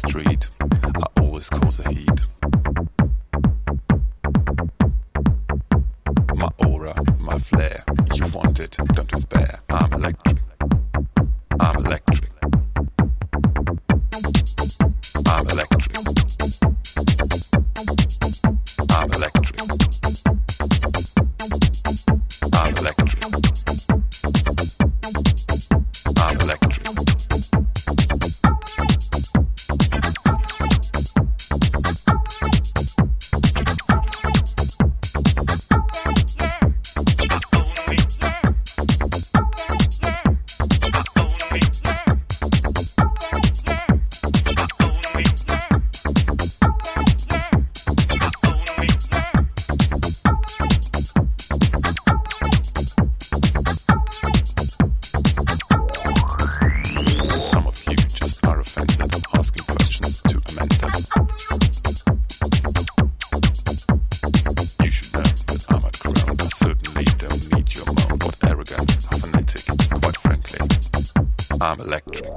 street. I always cause the heat. My aura, my flair. You want it, don't despair. I'm electric. I'm electric.